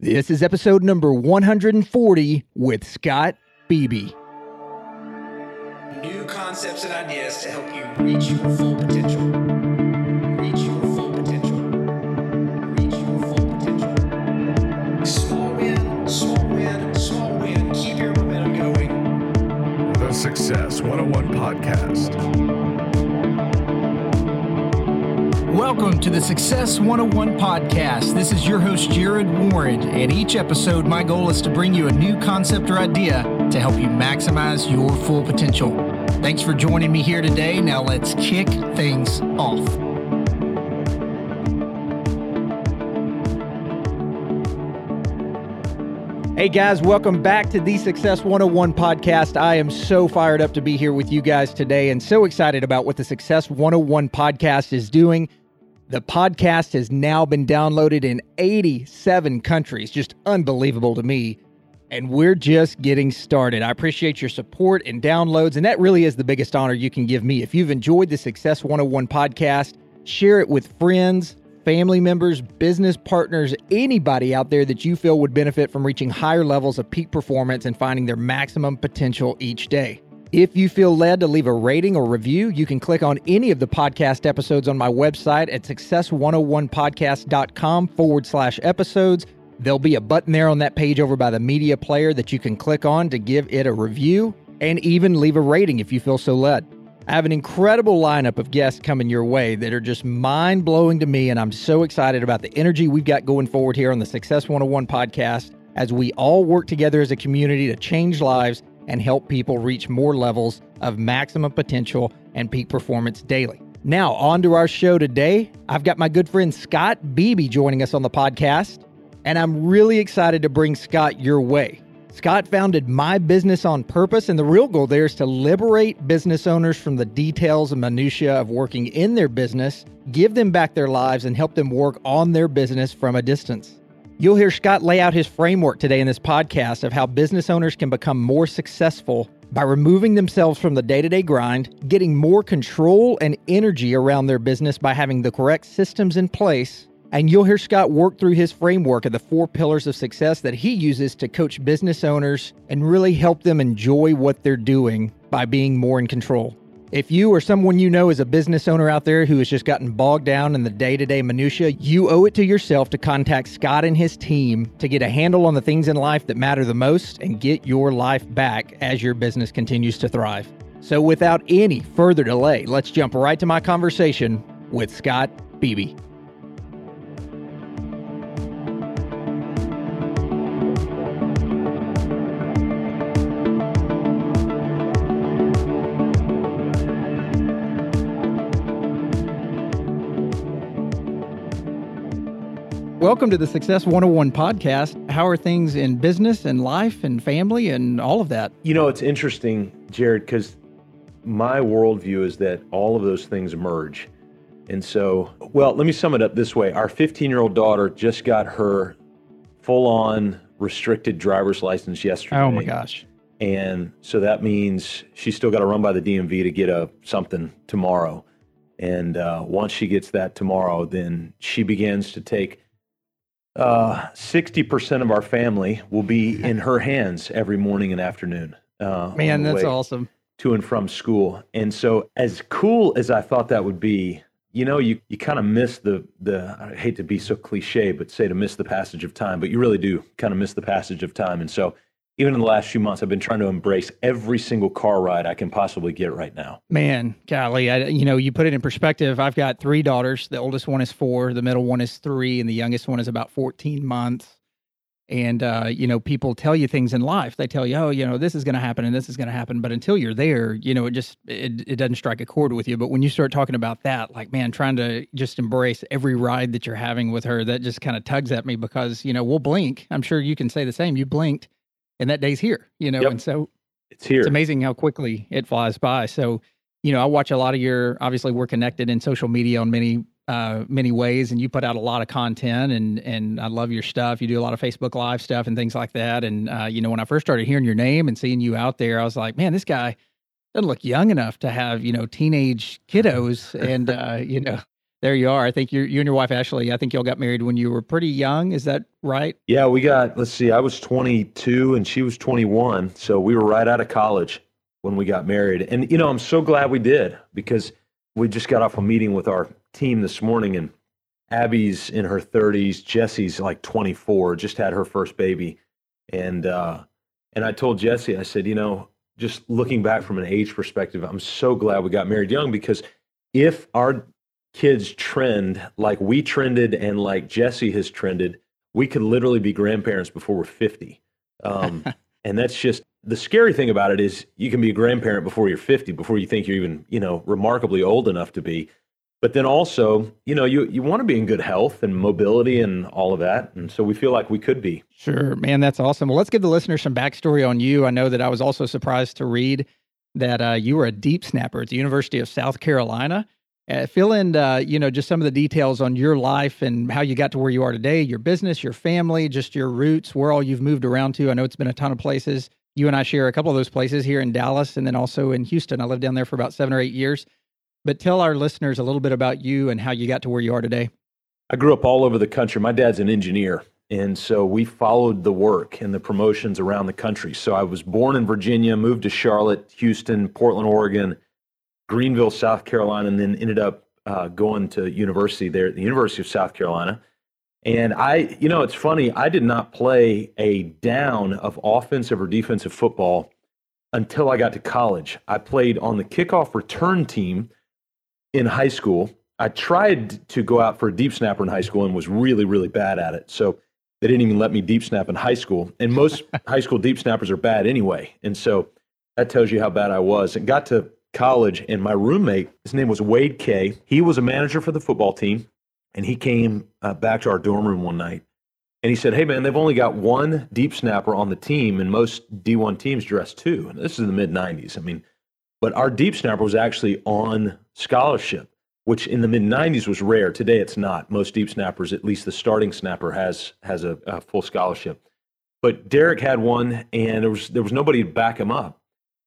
This is episode number 140 with Scott Beebe. New concepts and ideas to help you reach your full potential. Reach your full potential. Reach your full potential. Small win, small win, small win. Keep your momentum going. The Success 101 Podcast. Welcome to the Success 101 podcast. This is your host, Jared Warren. and each episode, my goal is to bring you a new concept or idea to help you maximize your full potential. Thanks for joining me here today. Now let's kick things off. Hey guys, welcome back to the Success 101 podcast. I am so fired up to be here with you guys today and so excited about what the Success 101 podcast is doing. The podcast has now been downloaded in 87 countries. Just unbelievable to me. And we're just getting started. I appreciate your support and downloads. And that really is the biggest honor you can give me. If you've enjoyed the Success 101 podcast, share it with friends, family members, business partners, anybody out there that you feel would benefit from reaching higher levels of peak performance and finding their maximum potential each day. If you feel led to leave a rating or review, you can click on any of the podcast episodes on my website at success101podcast.com forward slash episodes. There'll be a button there on that page over by the media player that you can click on to give it a review and even leave a rating if you feel so led. I have an incredible lineup of guests coming your way that are just mind blowing to me, and I'm so excited about the energy we've got going forward here on the Success 101 podcast as we all work together as a community to change lives and help people reach more levels of maximum potential and peak performance daily. Now, on to our show today. I've got my good friend Scott Beebe joining us on the podcast, and I'm really excited to bring Scott your way. Scott founded My Business on Purpose, and the real goal there is to liberate business owners from the details and minutiae of working in their business, give them back their lives, and help them work on their business from a distance. You'll hear Scott lay out his framework today in this podcast of how business owners can become more successful by removing themselves from the day to day grind, getting more control and energy around their business by having the correct systems in place, and you'll hear Scott work through his framework of the four pillars of success that he uses to coach business owners and really help them enjoy what they're doing by being more in control. If you or someone you know is a business owner out there who has just gotten bogged down in the day to day minutiae, you owe it to yourself to contact Scott and his team to get a handle on the things in life that matter the most and get your life back as your business continues to thrive. So, without any further delay, let's jump right to my conversation with Scott Beebe. Welcome to the Success 101 podcast. How are things in business and life and family and all of that? You know, it's interesting, Jared, because my worldview is that all of those things merge. And so, well, let me sum it up this way. Our 15 year old daughter just got her full on restricted driver's license yesterday. Oh my gosh. And so that means she's still got to run by the DMV to get a something tomorrow. And uh, once she gets that tomorrow, then she begins to take uh, 60% of our family will be in her hands every morning and afternoon. Uh, Man, that's awesome. To and from school. And so, as cool as I thought that would be, you know, you, you kind of miss the, the, I hate to be so cliche, but say to miss the passage of time, but you really do kind of miss the passage of time. And so, even in the last few months, I've been trying to embrace every single car ride I can possibly get right now. Man, golly, I, you know, you put it in perspective. I've got three daughters. The oldest one is four, the middle one is three, and the youngest one is about 14 months. And, uh, you know, people tell you things in life. They tell you, oh, you know, this is going to happen and this is going to happen. But until you're there, you know, it just, it, it doesn't strike a chord with you. But when you start talking about that, like, man, trying to just embrace every ride that you're having with her, that just kind of tugs at me because, you know, we'll blink. I'm sure you can say the same. You blinked and that day's here, you know, Yep. and so It's here. it's amazing how quickly it flies by. So, you know, I watch a lot of your, obviously we're connected in social media on many, uh, many ways and you put out a lot of content and, and I love your stuff. You do a lot of Facebook live stuff and things like that. And, uh, you know, when I first started hearing your name and seeing you out there, I was like, man, this guy doesn't look young enough to have, you know, teenage kiddos and, uh, you know, there you are. I think you you and your wife Ashley. I think y'all got married when you were pretty young. Is that right? Yeah, we got. Let's see. I was 22 and she was 21, so we were right out of college when we got married. And you know, I'm so glad we did because we just got off a meeting with our team this morning, and Abby's in her 30s, Jesse's like 24, just had her first baby, and uh, and I told Jesse, I said, you know, just looking back from an age perspective, I'm so glad we got married young because if our kids trend like we trended and like Jesse has trended, we could literally be grandparents before we're 50. Um, and that's just the scary thing about it is you can be a grandparent before you're 50, before you think you're even, you know, remarkably old enough to be. But then also, you know, you, you want to be in good health and mobility and all of that. And so we feel like we could be. Sure, man, that's awesome. Well, let's give the listeners some backstory on you. I know that I was also surprised to read that uh, you were a deep snapper at the University of South Carolina. Uh, fill in, uh, you know, just some of the details on your life and how you got to where you are today, your business, your family, just your roots, where all you've moved around to. I know it's been a ton of places. You and I share a couple of those places here in Dallas and then also in Houston. I lived down there for about seven or eight years. But tell our listeners a little bit about you and how you got to where you are today. I grew up all over the country. My dad's an engineer. And so we followed the work and the promotions around the country. So I was born in Virginia, moved to Charlotte, Houston, Portland, Oregon, Greenville, South Carolina, and then ended up uh, going to university there at the University of South Carolina. And I, you know, it's funny, I did not play a down of offensive or defensive football until I got to college. I played on the kickoff return team in high school. I tried to go out for a deep snapper in high school and was really, really bad at it. So they didn't even let me deep snap in high school. And most high school deep snappers are bad anyway. And so that tells you how bad I was. And got to college, and my roommate, his name was Wade Kay. He was a manager for the football team. And he came uh, back to our dorm room one night and he said, Hey, man, they've only got one deep snapper on the team, and most D1 teams dress two. And this is in the mid 90s. I mean, but our deep snapper was actually on scholarship, which in the mid 90s was rare. Today it's not. Most deep snappers, at least the starting snapper, has has a, a full scholarship. But Derek had one, and there was there was nobody to back him up.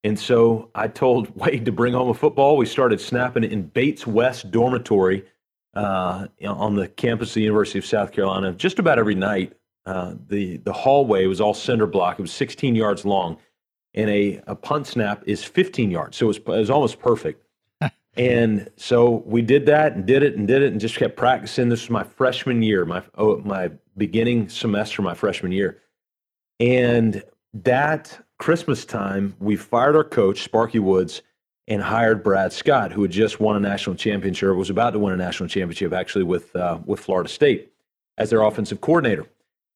And so I told Wade to bring home a football. We started snapping it in Bates West dormitory uh, on the campus of the University of South Carolina. Just about every night, uh, the the hallway was all cinder block. It was 16 yards long, and a, a punt snap is 15 yards, so it was, it was almost perfect. and so we did that and did it and did it and just kept practicing. This was my freshman year, my oh, my beginning semester, my freshman year, and that Christmas time, we fired our coach Sparky Woods and hired Brad Scott, who had just won a national championship, was about to win a national championship actually with uh, with Florida State as their offensive coordinator.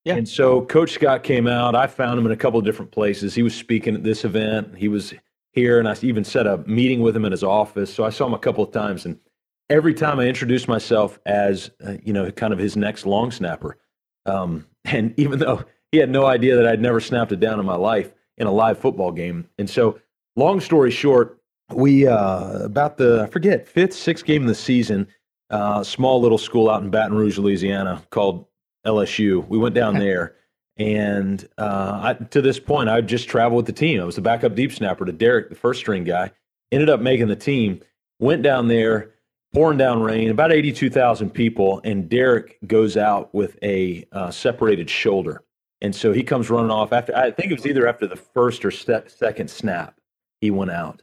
Yeah. And so Coach Scott came out. I found him in a couple of different places. He was speaking at this event. He was here, and I even set a meeting with him in his office. So I saw him a couple of times, and every time I introduced myself as uh, you know, kind of his next long snapper. Um, and even though he had no idea that I'd never snapped it down in my life in a live football game, and so long story short, we uh, about the I forget fifth, sixth game of the season. Uh, small little school out in Baton Rouge, Louisiana, called LSU. We went down there, and uh, I, to this point, I just traveled with the team. I was the backup deep snapper to Derek, the first string guy. Ended up making the team. Went down there, pouring down rain, about eighty-two thousand people, and Derek goes out with a uh, separated shoulder, and so he comes running off after. I think it was either after the first or second snap. He went out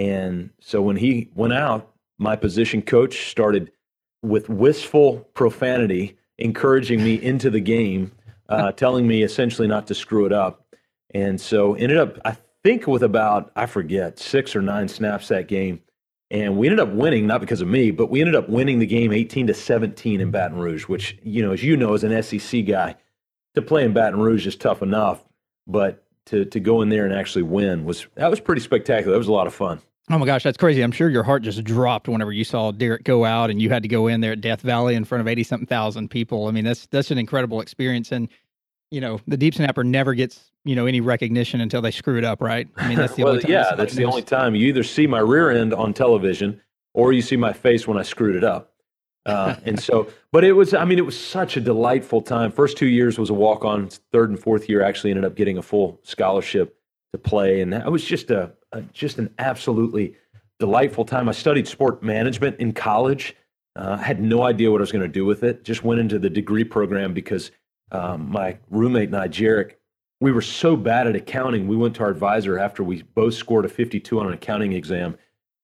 and so when he went out, my position coach started with wistful profanity, encouraging me into the game, uh, telling me essentially not to screw it up. And so ended up, I think, with about, I forget, six or nine snaps that game. And we ended up winning, not because of me, but we ended up winning the game 18 to 17 in Baton Rouge, which, you know, as you know, as an SEC guy, to play in Baton Rouge is tough enough. But to to go in there and actually win was that was pretty spectacular. That was a lot of fun. Oh my gosh, that's crazy. I'm sure your heart just dropped whenever you saw Derek go out and you had to go in there at Death Valley in front of 80 something thousand people. I mean, that's that's an incredible experience and you know, the deep snapper never gets, you know, any recognition until they screw it up, right? I mean, that's the well, only time. Yeah, that's the only time you either see my rear end on television or you see my face when I screwed it up. Uh, and so, but it was, I mean, it was such a delightful time. First two years was a walk on. Third and fourth year actually ended up getting a full scholarship to play, and it was just a, a just an absolutely delightful time. I studied sport management in college, Uh, I had no idea what I was going to do with it. Just went into the degree program because um, my roommate and I, Jarek, we were so bad at accounting. We went to our advisor after we both scored a 52 on an accounting exam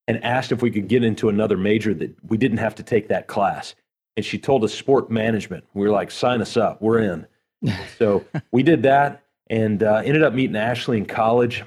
and asked if we could get into another major that we didn't have to take that class. And she told us sport management. We were like, sign us up, we're in. so we did that and uh, ended up meeting Ashley in college.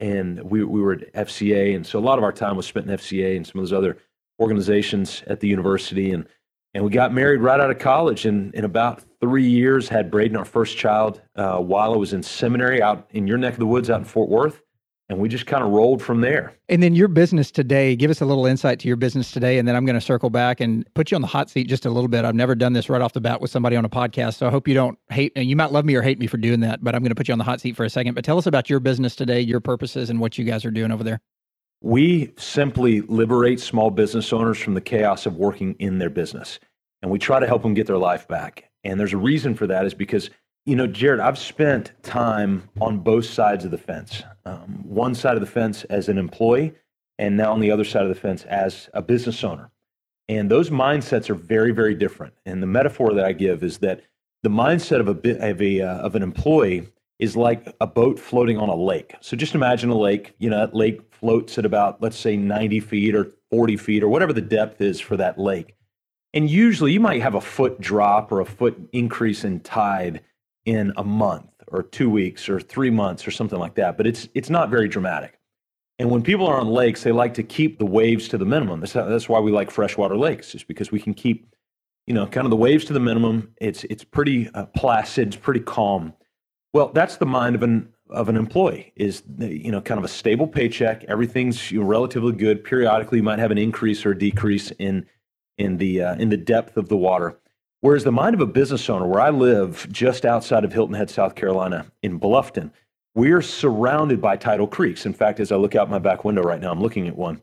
And we, we were at FCA. And so a lot of our time was spent in FCA and some of those other organizations at the university. And, and we got married right out of college. And in about three years, had Braden, our first child, uh, while I was in seminary out in your neck of the woods out in Fort Worth and we just kind of rolled from there. And then your business today, give us a little insight to your business today, and then I'm going to circle back and put you on the hot seat just a little bit. I've never done this right off the bat with somebody on a podcast, so I hope you don't hate. And you might love me or hate me for doing that, but I'm going to put you on the hot seat for a second. But tell us about your business today, your purposes, and what you guys are doing over there. We simply liberate small business owners from the chaos of working in their business, and we try to help them get their life back. And there's a reason for that, is because you know, Jared, I've spent time on both sides of the fence. Um, one side of the fence as an employee, and now on the other side of the fence as a business owner. And those mindsets are very, very different. And the metaphor that I give is that the mindset of a of a uh, of an employee is like a boat floating on a lake. So just imagine a lake. You know, that lake floats at about let's say 90 feet or 40 feet or whatever the depth is for that lake. And usually you might have a foot drop or a foot increase in tide in a month or two weeks or three months or something like that. But it's it's not very dramatic. And when people are on lakes, they like to keep the waves to the minimum. That's, that's why we like freshwater lakes, is because we can keep, you know, kind of the waves to the minimum. It's it's pretty uh, placid, it's pretty calm. Well, that's the mind of an of an employee is you know kind of a stable paycheck. Everything's you know, relatively good. Periodically, you might have an increase or decrease in in the uh, in the depth of the water. Whereas the mind of a business owner, where I live just outside of Hilton Head, South Carolina, in Bluffton, we're surrounded by tidal creeks. In fact, as I look out my back window right now, I'm looking at one.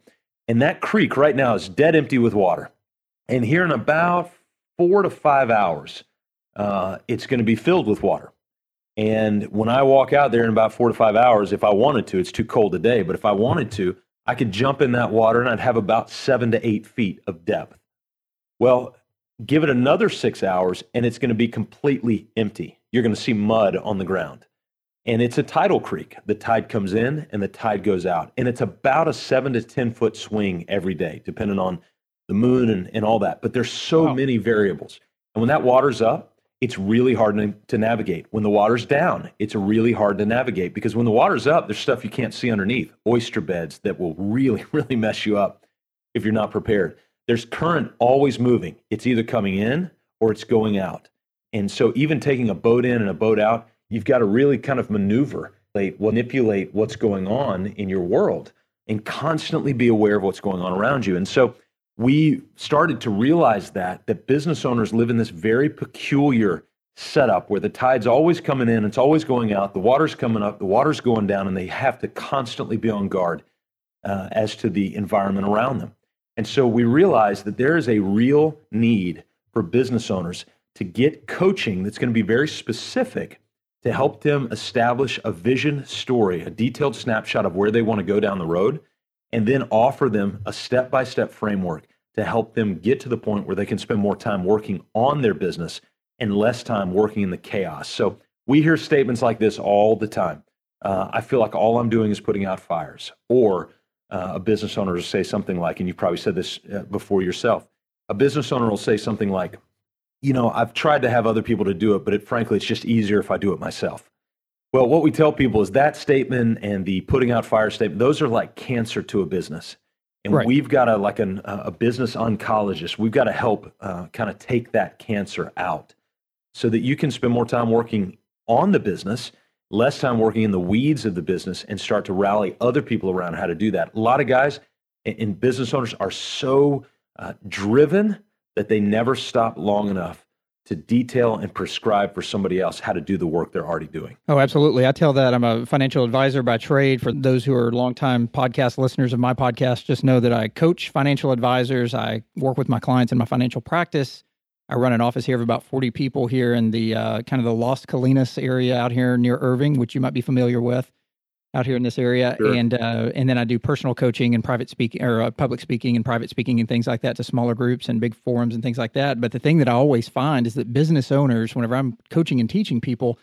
And that creek right now is dead empty with water. And here in about four to five hours, uh, it's going to be filled with water. And when I walk out there in about four to five hours, if I wanted to, it's too cold today, but if I wanted to, I could jump in that water and I'd have about seven to eight feet of depth. Well, Give it another six hours, and it's going to be completely empty. You're going to see mud on the ground. And it's a tidal creek. The tide comes in and the tide goes out. And it's about a seven to 10 foot swing every day, depending on the moon and, and all that. But there's so wow. many variables. And when that water's up, it's really hard to, to navigate. When the water's down, it's really hard to navigate because when the water's up, there's stuff you can't see underneath, oyster beds that will really, really mess you up if you're not prepared there's current always moving. It's either coming in or it's going out. And so even taking a boat in and a boat out, you've got to really kind of maneuver, manipulate what's going on in your world and constantly be aware of what's going on around you. And so we started to realize that that business owners live in this very peculiar setup where the tide's always coming in, it's always going out, the water's coming up, the water's going down, and they have to constantly be on guard uh, as to the environment around them. And so we realized that there is a real need for business owners to get coaching that's going to be very specific to help them establish a vision story, a detailed snapshot of where they want to go down the road, and then offer them a step by step framework to help them get to the point where they can spend more time working on their business and less time working in the chaos. So we hear statements like this all the time. Uh, I feel like all I'm doing is putting out fires, or uh, a business owner to say something like, and you've probably said this uh, before yourself, a business owner will say something like, you know, I've tried to have other people to do it, but it, frankly, it's just easier if I do it myself. Well, what we tell people is that statement and the putting out fire statement, those are like cancer to a business. And right. we've got to, like an, a business oncologist, we've got to help uh, kind of take that cancer out so that you can spend more time working on the business less time working in the weeds of the business and start to rally other people around how to do that. A lot of guys and business owners are so uh, driven that they never stop long enough to detail and prescribe for somebody else how to do the work they're already doing. Oh, absolutely. I tell that I'm a financial advisor by trade. For those who are longtime podcast listeners of my podcast, just know that I coach financial advisors. I work with my clients in my financial practice. I run an office here of about 40 people here in the uh, kind of the Las Colinas area out here near Irving, which you might be familiar with. out here in this area, Sure. and uh, and then I do personal coaching and private speaking or uh, public speaking and private speaking and things like that to smaller groups and big forums and things like that. But the thing that I always find is that business owners, whenever I'm coaching and teaching people,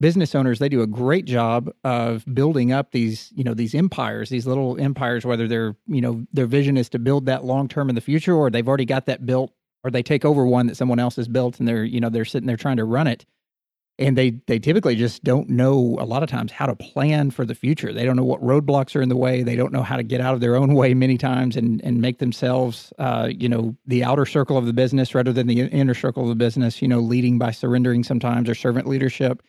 business owners they do a great job of building up these you know these empires these little empires whether they're you know their vision is to build that long term in the future or they've already got that built or they take over one that someone else has built and they're you know they're sitting there trying to run it. And they they typically just don't know a lot of times how to plan for the future. They don't know what roadblocks are in the way. They don't know how to get out of their own way many times and and make themselves uh, you know the outer circle of the business rather than the inner circle of the business you know leading by surrendering sometimes or servant leadership.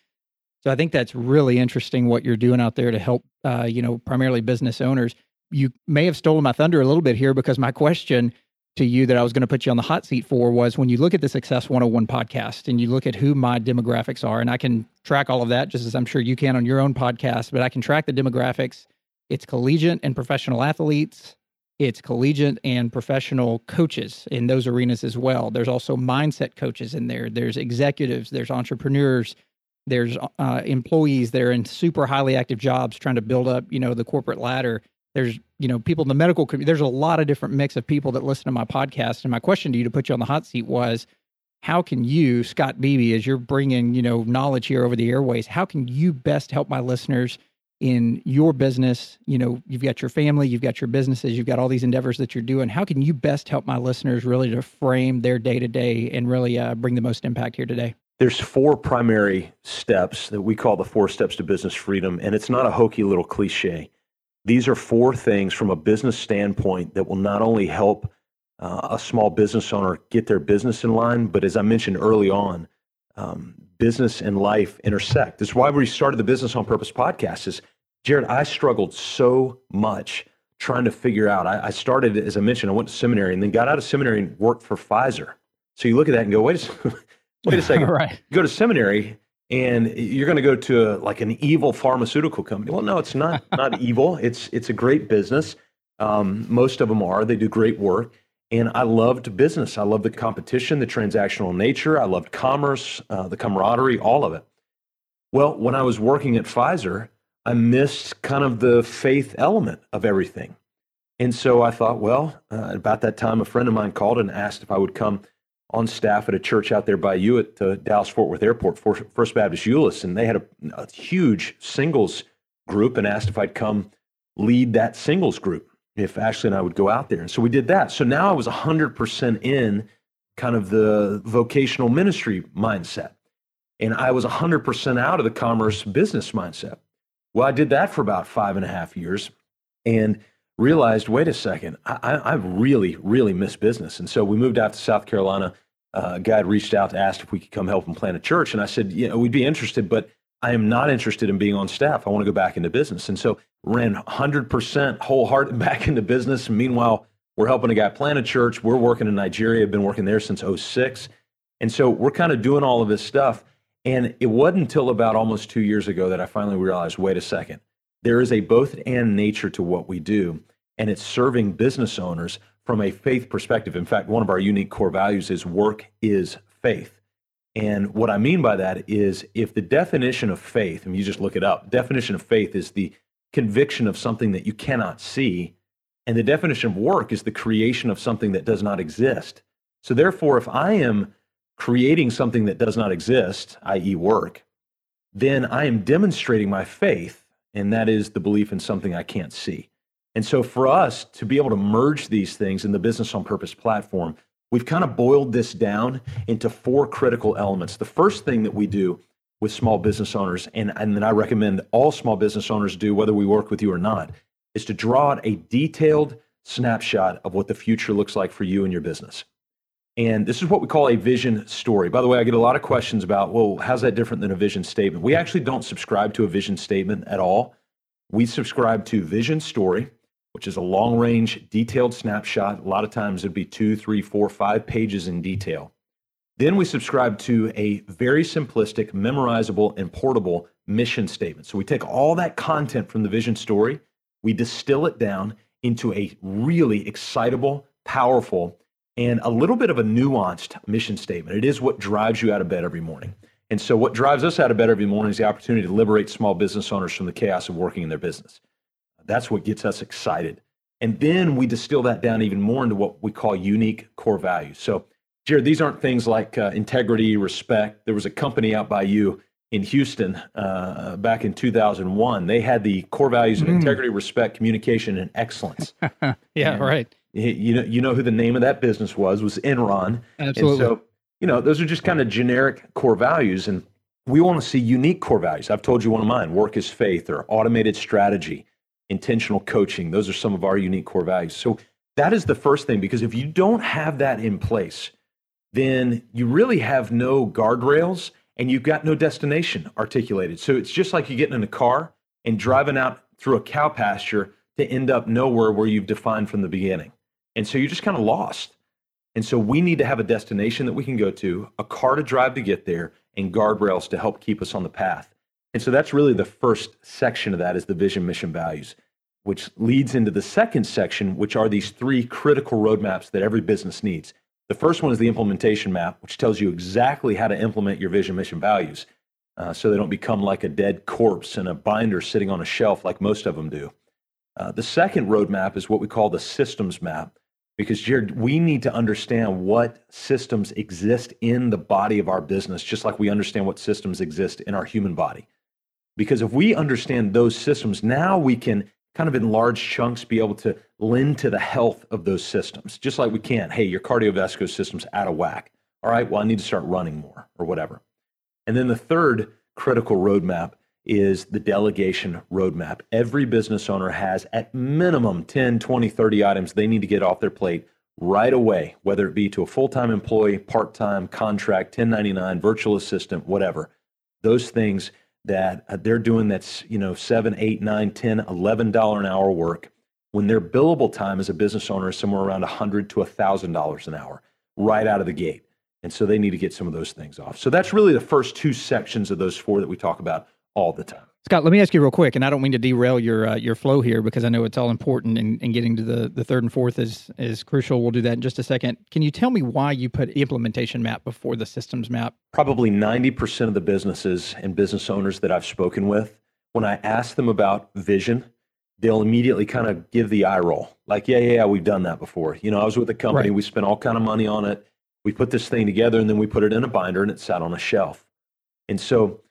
So I think that's really interesting what you're doing out there to help, uh, you know, primarily business owners. You may have stolen my thunder a little bit here because my question to you that I was going to put you on the hot seat for was when you look at the Success 101 podcast and you look at who my demographics are, and I can track all of that just as I'm sure you can on your own podcast, but I can track the demographics. It's collegiate and professional athletes, it's collegiate and professional coaches in those arenas as well. There's also mindset coaches in there, there's executives, there's entrepreneurs there's uh, employees that are in super highly active jobs trying to build up, you know, the corporate ladder. There's, you know, people in the medical community. There's a lot of different mix of people that listen to my podcast. And my question to you to put you on the hot seat was, how can you, Scott Beebe, as you're bringing, you know, knowledge here over the airways, how can you best help my listeners in your business? You know, you've got your family, you've got your businesses, you've got all these endeavors that you're doing. How can you best help my listeners really to frame their day to day and really uh, bring the most impact here today? There's four primary steps that we call the four steps to business freedom, and it's not a hokey little cliche. These are four things from a business standpoint that will not only help uh, a small business owner get their business in line, but as I mentioned early on, um, business and life intersect. That's why we started the Business on Purpose podcast. Is Jared, I struggled so much trying to figure out. I, I started, as I mentioned, I went to seminary and then got out of seminary and worked for Pfizer. So you look at that and go, wait a second. Wait a second. right. You go to seminary and you're going to go to a, like an evil pharmaceutical company. Well, no, it's not not evil. It's it's a great business. Um, most of them are. They do great work. And I loved business. I loved the competition, the transactional nature. I loved commerce, uh, the camaraderie, all of it. Well, when I was working at Pfizer, I missed kind of the faith element of everything. And so I thought, well, uh, about that time, a friend of mine called and asked if I would come on staff at a church out there by you at the Dallas Fort Worth Airport, First Baptist Euless, and they had a, a huge singles group and asked if I'd come lead that singles group if Ashley and I would go out there. And so we did that. So now I was 100% in kind of the vocational ministry mindset. And I was 100% out of the commerce business mindset. Well, I did that for about five and a half years and realized wait a second, I, I really, really miss business. And so we moved out to South Carolina. Uh, a guy reached out to ask if we could come help him plant a church. And I said, you know, we'd be interested, but I am not interested in being on staff. I want to go back into business. And so ran 100% wholehearted back into business. Meanwhile, we're helping a guy plant a church. We're working in Nigeria. I've been working there since 06. And so we're kind of doing all of this stuff. And it wasn't until about almost two years ago that I finally realized wait a second, there is a both and nature to what we do. And it's serving business owners from a faith perspective. In fact, one of our unique core values is work is faith. And what I mean by that is if the definition of faith, and you just look it up, definition of faith is the conviction of something that you cannot see. And the definition of work is the creation of something that does not exist. So therefore, if I am creating something that does not exist, i.e., work, then I am demonstrating my faith, and that is the belief in something I can't see. And so, for us to be able to merge these things in the Business on Purpose platform, we've kind of boiled this down into four critical elements. The first thing that we do with small business owners, and, and that I recommend all small business owners do, whether we work with you or not, is to draw out a detailed snapshot of what the future looks like for you and your business. And this is what we call a vision story. By the way, I get a lot of questions about, well, how's that different than a vision statement? We actually don't subscribe to a vision statement at all. We subscribe to vision story, which is a long range, detailed snapshot. A lot of times it'd be two, three, four, five pages in detail. Then we subscribe to a very simplistic, memorizable, and portable mission statement. So we take all that content from the vision story, we distill it down into a really excitable, powerful, and a little bit of a nuanced mission statement. It is what drives you out of bed every morning. And so, what drives us out of bed every morning is the opportunity to liberate small business owners from the chaos of working in their business. That's what gets us excited. And then we distill that down even more into what we call unique core values. So, Jared, these aren't things like uh, integrity, respect. There was a company out by you in Houston uh, back in 2001. They had the core values of Mm. integrity, respect, communication, and excellence. yeah, And- right. You know, you know who the name of that business was was Enron. Absolutely. And so, you know, those are just kind of generic core values. And we want to see unique core values. I've told you one of mine work is faith or automated strategy, intentional coaching. Those are some of our unique core values. So, that is the first thing because if you don't have that in place, then you really have no guardrails and you've got no destination articulated. So, it's just like you getting in a car and driving out through a cow pasture to end up nowhere where you've defined from the beginning. And so you're just kind of lost. And so we need to have a destination that we can go to, a car to drive to get there, and guardrails to help keep us on the path. And so that's really the first section of that is the vision, mission, values, which leads into the second section, which are these three critical roadmaps that every business needs. The first one is the implementation map, which tells you exactly how to implement your vision, mission, values, uh, so they don't become like a dead corpse in a binder sitting on a shelf like most of them do. Uh, the second roadmap is what we call the systems map, because Jared, we need to understand what systems exist in the body of our business, just like we understand what systems exist in our human body. Because if we understand those systems, now we can kind of in large chunks be able to lend to the health of those systems, just like we can. Hey, your cardiovascular system's out of whack. All right, well, I need to start running more or whatever. And then the third critical roadmap is the delegation roadmap. Every business owner has at minimum 10, 20, 30 items they need to get off their plate right away, whether it be to a full time employee, part time, contract, 1099, virtual assistant, whatever. Those things that uh, they're doing that's, you know, seven, eight, nine, 10, 11 dollar an hour work when their billable time as a business owner is somewhere around a 100 to a $1,000 an hour right out of the gate. And so they need to get some of those things off. So that's really the first two sections of those four that we talk about all the time. Scott, let me ask you real quick, and I don't mean to derail your uh, your flow here because I know it's all important, and, and getting to the, the third and fourth is is crucial. We'll do that in just a second. Can you tell me why you put implementation map before the systems map? Probably 90% of the businesses and business owners that I've spoken with, when I ask them about vision, they'll immediately kind of give the eye roll. Like, yeah, yeah, yeah, we've done that before. You know, I was with a company, Right. we spent all kind of money on it. We put this thing together and then we put it in a binder and it sat on a shelf. And so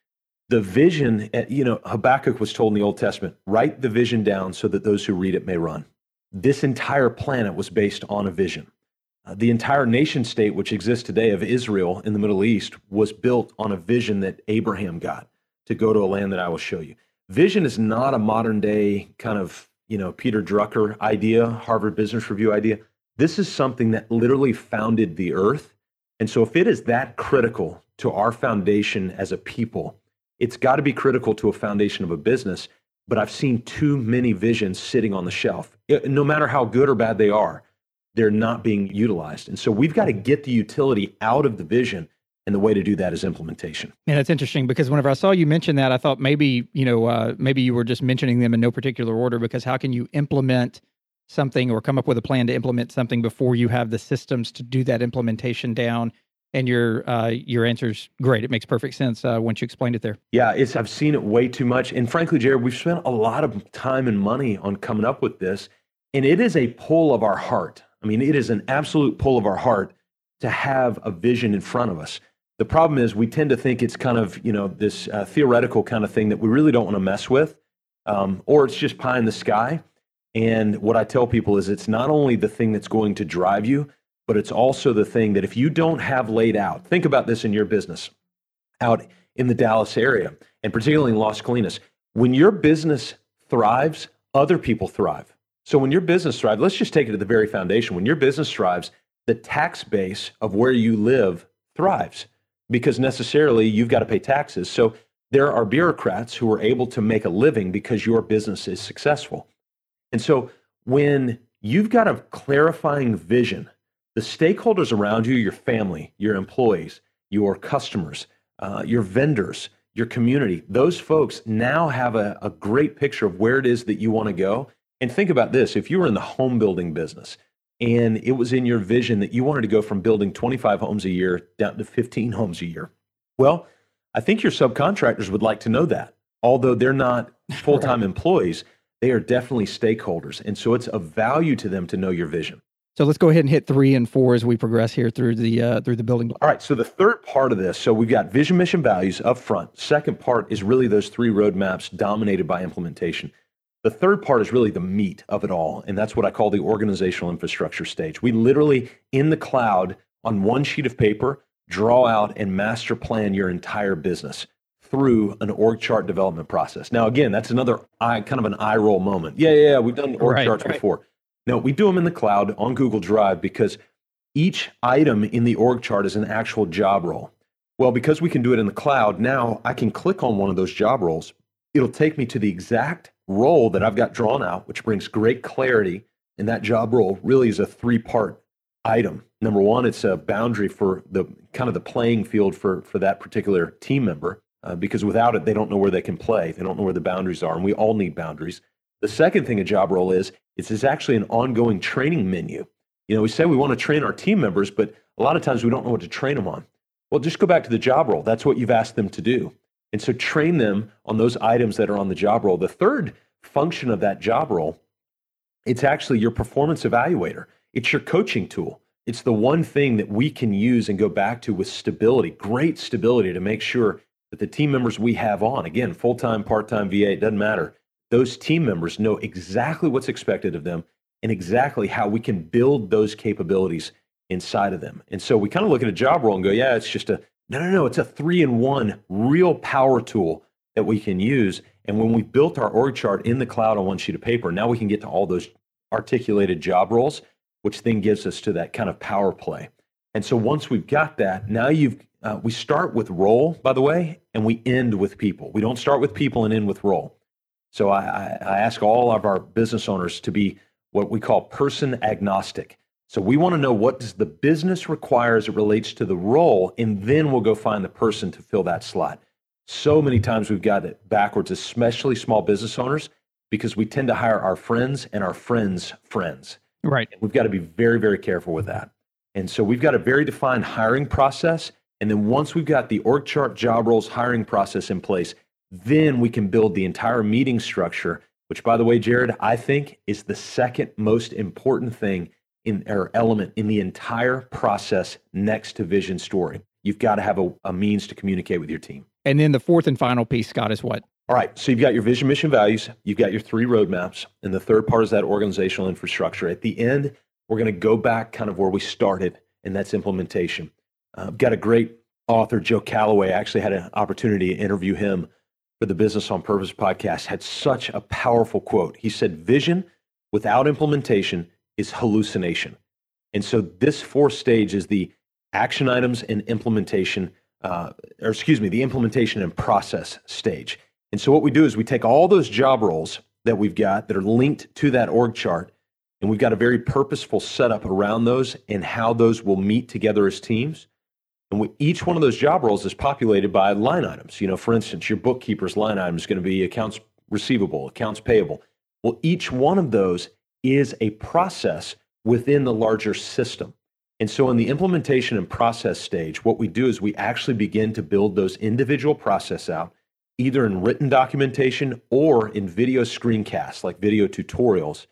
the vision, eh, you know, Habakkuk was told in the Old Testament, write the vision down so that those who read it may run. This entire planet was based on a vision. Uh, the entire nation state, which exists today of Israel in the Middle East, was built on a vision that Abraham got to go to a land that I will show you. Vision is not a modern day kind of, you know, Peter Drucker idea, Harvard Business Review idea. This is something that literally founded the earth. And so if it is that critical to our foundation as a people, it's got to be critical to a foundation of a business. But I've seen too many visions sitting on the shelf. No matter how good or bad they are, they're not being utilized. And so we've got to get the utility out of the vision. And the way to do that is implementation. And it's interesting because whenever I saw you mention that, I thought maybe you know uh, maybe you were just mentioning them in no particular order. Because how can you implement something or come up with a plan to implement something before you have the systems to do that implementation down? And your uh, your answer's great. It makes perfect sense uh, once you explained it there. Yeah, it's I've seen it way too much. And frankly, Jared, we've spent a lot of time and money on coming up with this. And it is a pull of our heart. I mean, it is an absolute pull of our heart to have a vision in front of us. The problem is we tend to think it's kind of, you know, this uh, theoretical kind of thing that we really don't want to mess with, um, or it's just pie in the sky. And what I tell people is it's not only the thing that's going to drive you, but it's also the thing that if you don't have laid out, think about this in your business out in the Dallas area, and particularly in Las Colinas. When your business thrives, other people thrive. So when your business thrives, let's just take it to the very foundation. When your business thrives, the tax base of where you live thrives because necessarily you've got to pay taxes. So there are bureaucrats who are able to make a living because your business is successful. And so when you've got a clarifying vision, the stakeholders around you, your family, your employees, your customers, uh, your vendors, your community, those folks now have a, a great picture of where it is that you want to go. And think about this if you were in the home building business and it was in your vision that you wanted to go from building 25 homes a year down to 15 homes a year, well, I think your subcontractors would like to know that. Although they're not full time employees, they are definitely stakeholders. And so it's of value to them to know your vision. So let's go ahead and hit three and four as we progress here through the uh, through the building. All right. So the third part of this, so we've got vision, mission, values up front. Second part is really those three roadmaps dominated by implementation. The third part is really the meat of it all, and that's what I call the organizational infrastructure stage. We literally in the cloud on one sheet of paper draw out and master plan your entire business through an org chart development process. Now, again, that's another eye, kind of an eye roll moment. Yeah, yeah, yeah we've done org Right, charts right. before. No, we do them in the cloud on Google Drive because each item in the org chart is an actual job role. Well, because we can do it in the cloud, now I can click on one of those job roles. It'll take me to the exact role that I've got drawn out, which brings great clarity. And that job role really is a three part item. Number one, it's a boundary for the kind of the playing field for, for that particular team member, uh, because without it, they don't know where they can play. They don't know where the boundaries are. And we all need boundaries. The second thing a job role is, it's, it's actually an ongoing training menu. You know, we say we want to train our team members, but a lot of times we don't know what to train them on. Well, just go back to the job role. That's what you've asked them to do. And so train them on those items that are on the job role. The third function of that job role, it's actually your performance evaluator. It's your coaching tool. It's the one thing that we can use and go back to with stability, great stability to make sure that the team members we have on, again, full time, part time, VA, it doesn't matter. Those team members know exactly what's expected of them and exactly how we can build those capabilities inside of them. And so we kind of look at a job role and go, yeah, it's just a, no, no, no, it's a three in one real power tool that we can use. And when we built our org chart in the cloud on one sheet of paper, now we can get to all those articulated job roles, which then gives us to that kind of power play. And so once we've got that, now you've, uh, we start with role, by the way, and we end with people. We don't start with people and end with role. So I, I, I ask all of our business owners to be what we call person agnostic. So we want to know what does the business require as it relates to the role, and then we'll go find the person to fill that slot. So many times we've got it backwards, especially small business owners, because we tend to hire our friends and our friends' friends. Right. And we've got to be very, very careful with that. And so we've got a very defined hiring process. And then once we've got the org chart job roles hiring process in place, then we can build the entire meeting structure, which by the way, Jared, I think is the second most important thing in or element in the entire process next to vision story. You've got to have a, a means to communicate with your team. And then the fourth and final piece, Scott, is what? All right. So you've got your vision, mission, values. You've got your three roadmaps. And the third part is that organizational infrastructure. At the end, we're going to go back kind of where we started, and that's implementation. Uh, I've got a great author, Joe Calloway. I actually had an opportunity to interview him for the Business on Purpose podcast. Had such a powerful quote. He said, Vision without implementation is hallucination. And so this fourth stage is the action items and implementation, uh, or excuse me, the implementation and process stage. And so what we do is we take all those job roles that we've got that are linked to that org chart, and we've got a very purposeful setup around those and how those will meet together as teams. And we, each one of those job roles is populated by line items. You know, for instance, your bookkeeper's line item is going to be accounts receivable, accounts payable. Well, each one of those is a process within the larger system. And so in the implementation and process stage, what we do is we actually begin to build those individual process out, either in written documentation or in video screencasts, like video tutorials.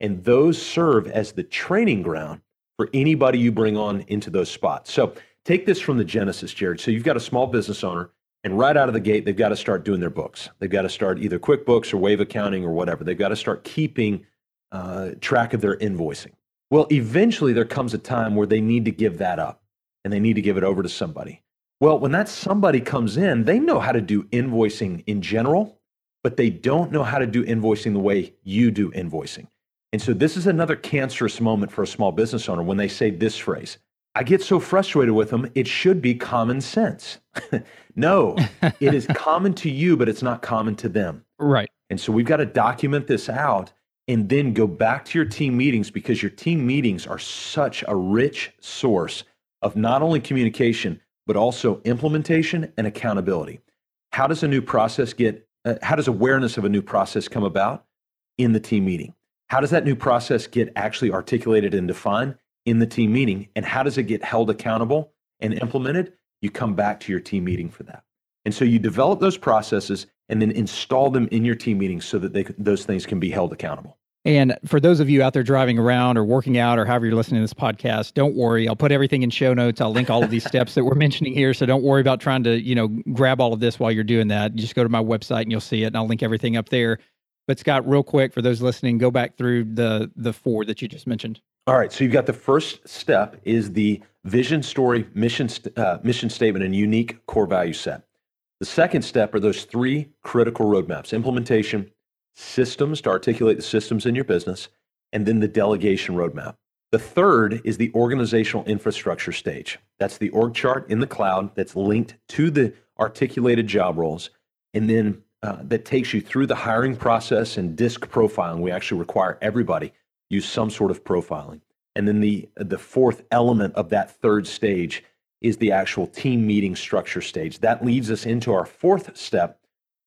And those serve as the training ground for anybody you bring on into those spots. So take this from the genesis, Jared. So you've got a small business owner, and right out of the gate, they've got to start doing their books. They've got to start either QuickBooks or Wave Accounting or whatever. They've got to start keeping uh, track of their invoicing. Well, eventually there comes a time where they need to give that up and they need to give it over to somebody. Well, when that somebody comes in, they know how to do invoicing in general, but they don't know how to do invoicing the way you do invoicing. And so this is another cancerous moment for a small business owner when they say this phrase. I get so frustrated with them, it should be common sense. no, it is common to you, but it's not common to them. Right. And so we've got to document this out and then go back to your team meetings because your team meetings are such a rich source of not only communication, but also implementation and accountability. How does a new process get, uh, how does awareness of a new process come about? In the team meeting. How does that new process get actually articulated and defined? In the team meeting. And how does it get held accountable and implemented? You come back to your team meeting for that. And so you develop those processes and then install them in your team meetings so that they, those things can be held accountable. And for those of you out there driving around or working out or however you're listening to this podcast, don't worry. I'll put everything in show notes. I'll link all of these steps that we're mentioning here. So don't worry about trying to, you know, grab all of this while you're doing that. You just go to my website and you'll see it and I'll link everything up there. But Scott, real quick for those listening, go back through the the four that you just mentioned. All right. So you've got the first step is the vision, story, mission, uh, mission statement, and unique core value set. The second step are those three critical roadmaps: implementation, systems to articulate the systems in your business, and then the delegation roadmap. The third is the organizational infrastructure stage. That's the org chart in the cloud that's linked to the articulated job roles, and then uh, that takes you through the hiring process and disc profiling. We actually require everybody use some sort of profiling. And then the the fourth element of that third stage is the actual team meeting structure stage. That leads us into our fourth step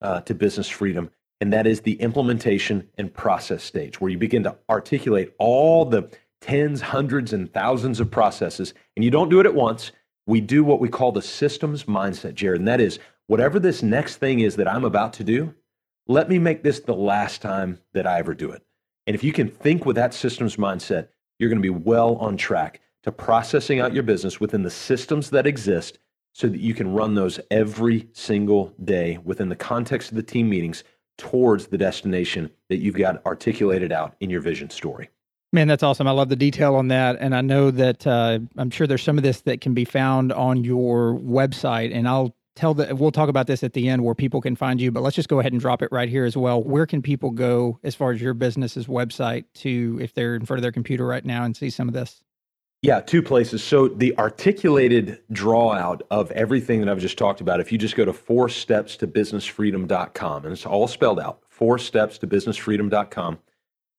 uh, to business freedom, and that is the implementation and process stage, where you begin to articulate all the tens, hundreds, and thousands of processes. And you don't do it at once. We do what we call the systems mindset, Jared, and that is whatever this next thing is that I'm about to do, let me make this the last time that I ever do it. And if you can think with that systems mindset, you're going to be well on track to processing out your business within the systems that exist so that you can run those every single day within the context of the team meetings towards the destination that you've got articulated out in your vision story. Man, that's awesome. I love the detail on that. And I know that uh, I'm sure there's some of this that can be found on your website. And I'll tell the we'll talk about this at the end where people can find you but let's just go ahead and drop it right here as well. Where can people go as far as your business's website to if they're in front of their computer right now and see some of this? Yeah two places. So the articulated draw out of everything that i've just talked about if you just go to four steps to business businessfreedom.com and it's all spelled out four steps to business businessfreedom.com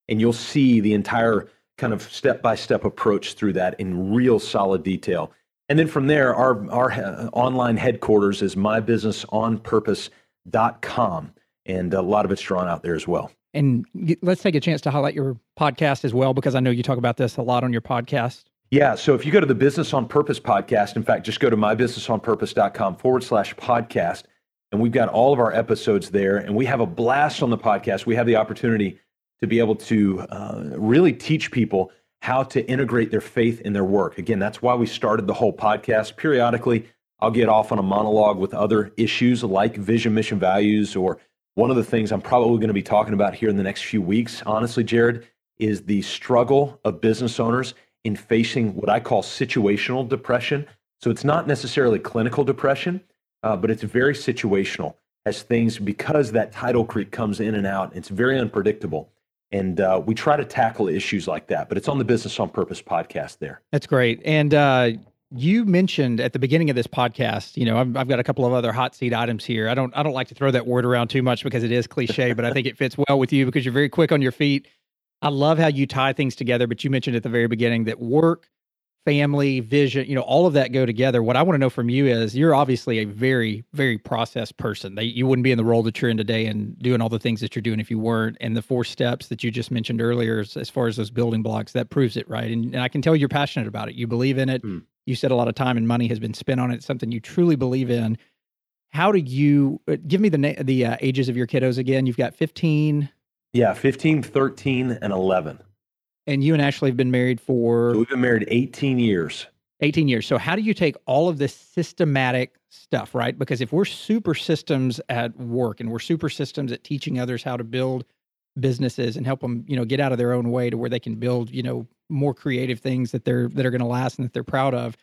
and you'll see the entire kind of step by step approach through that in real solid detail and then from there, our, our uh, online headquarters is mybusinessonpurpose.com. And a lot of it's drawn out there as well. And let's take a chance to highlight your podcast as well, because I know you talk about this a lot on your podcast. Yeah. So if you go to the Business on Purpose podcast, in fact, just go to mybusinessonpurpose.com forward slash podcast. And we've got all of our episodes there. And we have a blast on the podcast. We have the opportunity to be able to uh, really teach people how to integrate their faith in their work. Again, that's why we started the whole podcast. Periodically, I'll get off on a monologue with other issues like vision, mission, values, or one of the things I'm probably going to be talking about here in the next few weeks, honestly, Jared, is the struggle of business owners in facing what I call situational depression. So it's not necessarily clinical depression, uh, but it's very situational as things, because that tidal creek comes in and out, it's very unpredictable. And uh, we try to tackle issues like that, but it's on the Business on Purpose podcast there. That's great. And uh, you mentioned at the beginning of this podcast, you know, I've, I've, got a couple of other hot seat items here. I don't, I don't like to throw that word around too much because it is cliche, but I think it fits well with you because you're very quick on your feet. I love how you tie things together. But you mentioned at the very beginning that work family, vision, you know, all of that go together. What I want to know from you is you're obviously a very, very process person. They, you wouldn't be in the role that you're in today and doing all the things that you're doing if you weren't. And the four steps that you just mentioned earlier, as, as far as those building blocks, that proves it, right? And, and, I can tell you're passionate about it. You believe in it. Mm. You said a lot of time and money has been spent on it. It's something you truly believe in. How do you uh, give me the the uh, ages of your kiddos again? You've got 15. Yeah, 15, 13, and 11. And you and Ashley have been married for. So we've been married 18 years. 18 years. So, how do you take all of this systematic stuff, right? Because if we're super systems at work and we're super systems at teaching others how to build businesses and help them, you know, get out of their own way to where they can build, you know, more creative things that they're that are going to last and that they're proud of.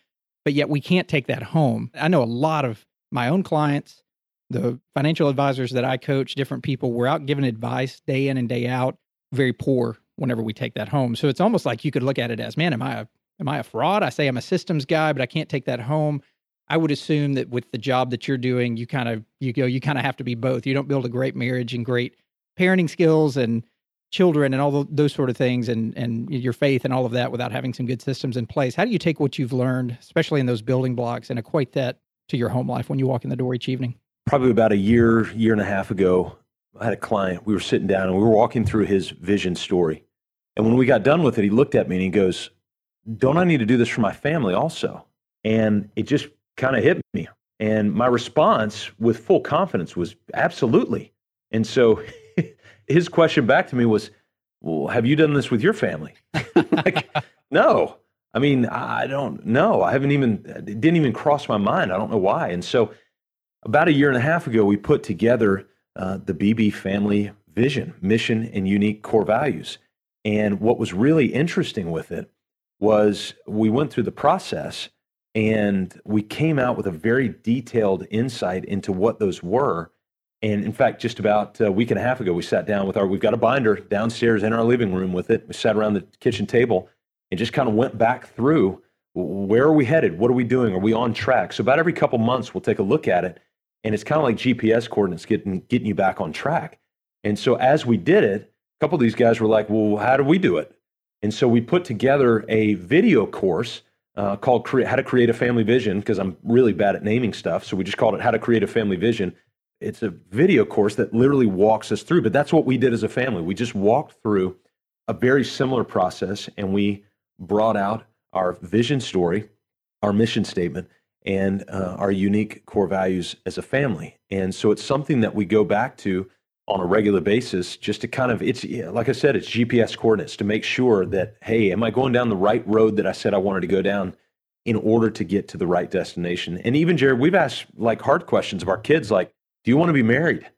But yet we can't take that home. I know a lot of my own clients, the financial advisors that I coach, different people, we're out giving advice day in and day out, very poor whenever we take that home. So it's almost like you could look at it as, man, am I a am I a fraud? I say I'm a systems guy, but I can't take that home. I would assume that with the job that you're doing, you kind of you go you kind of have to be both. You don't build a great marriage and great parenting skills and children and all those sort of things and and your faith and all of that without having some good systems in place. How do you take what you've learned, especially in those building blocks, and equate that to your home life when you walk in the door each evening? Probably about a year, year and a half ago, I had a client. We were sitting down and we were walking through his vision story. And when we got done with it, he looked at me and he goes, Don't I need to do this for my family also? And it just kind of hit me. And my response with full confidence was absolutely. And so his question back to me was, Well, have you done this with your family? like, no. I mean, I don't know. I haven't even, it didn't even cross my mind. I don't know why. And so about a year and a half ago, we put together uh, the Beebe family vision, mission, and unique core values. And what was really interesting with it was we went through the process and we came out with a very detailed insight into what those were. And in fact, just about a week and a half ago, we sat down with our, we've got a binder downstairs in our living room with it. We sat around the kitchen table and just kind of went back through where are we headed? What are we doing? Are we on track? So about every couple months, we'll take a look at it. And it's kind of like GPS coordinates getting, getting you back on track. And so as we did it, couple of these guys were like, well, how do we do it? And so we put together a video course uh, called How to Create a Family Vision because I'm really bad at naming stuff. So we just called it How to Create a Family Vision. It's a video course that literally walks us through, but that's what we did as a family. We just walked through a very similar process and we brought out our vision story, our mission statement, and uh, our unique core values as a family. And so it's something that we go back to on a regular basis just to kind of it's like i said it's gps coordinates to make sure that hey am i going down the right road that i said i wanted to go down in order to get to the right destination? And even jared we've asked like hard questions of our kids like do you want to be married?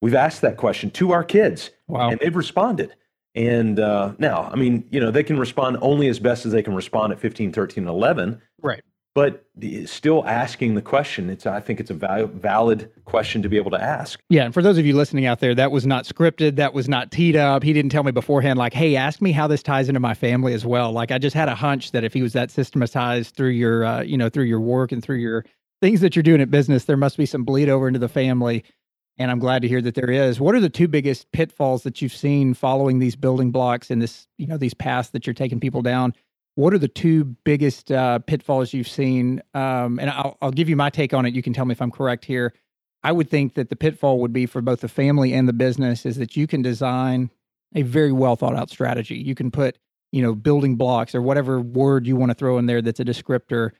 We've asked that question to our kids wow. and they've responded. And uh, now i mean you know they can respond only as best as they can respond at 15 13 and 11 right but still asking the question it's i think it's a valid question to be able to ask. Yeah and for those of you listening out there that was not scripted that was not teed up. He didn't tell me beforehand like hey ask me how this ties into my family as well. Like i just had a hunch that if he was that systematized through your uh, you know through your work and through your things that you're doing at business there must be some bleed over into the family and i'm glad to hear that there is. What are the two biggest pitfalls that you've seen following these building blocks and this you know these paths that you're taking people down what are the two biggest uh, pitfalls you've seen? Um, and I'll, I'll give you my take on it. You can tell me if I'm correct here. I would think that the pitfall would be for both the family and the business is that you can design a very well thought out strategy. You can put, you know, building blocks or whatever word you want to throw in there that's a descriptor.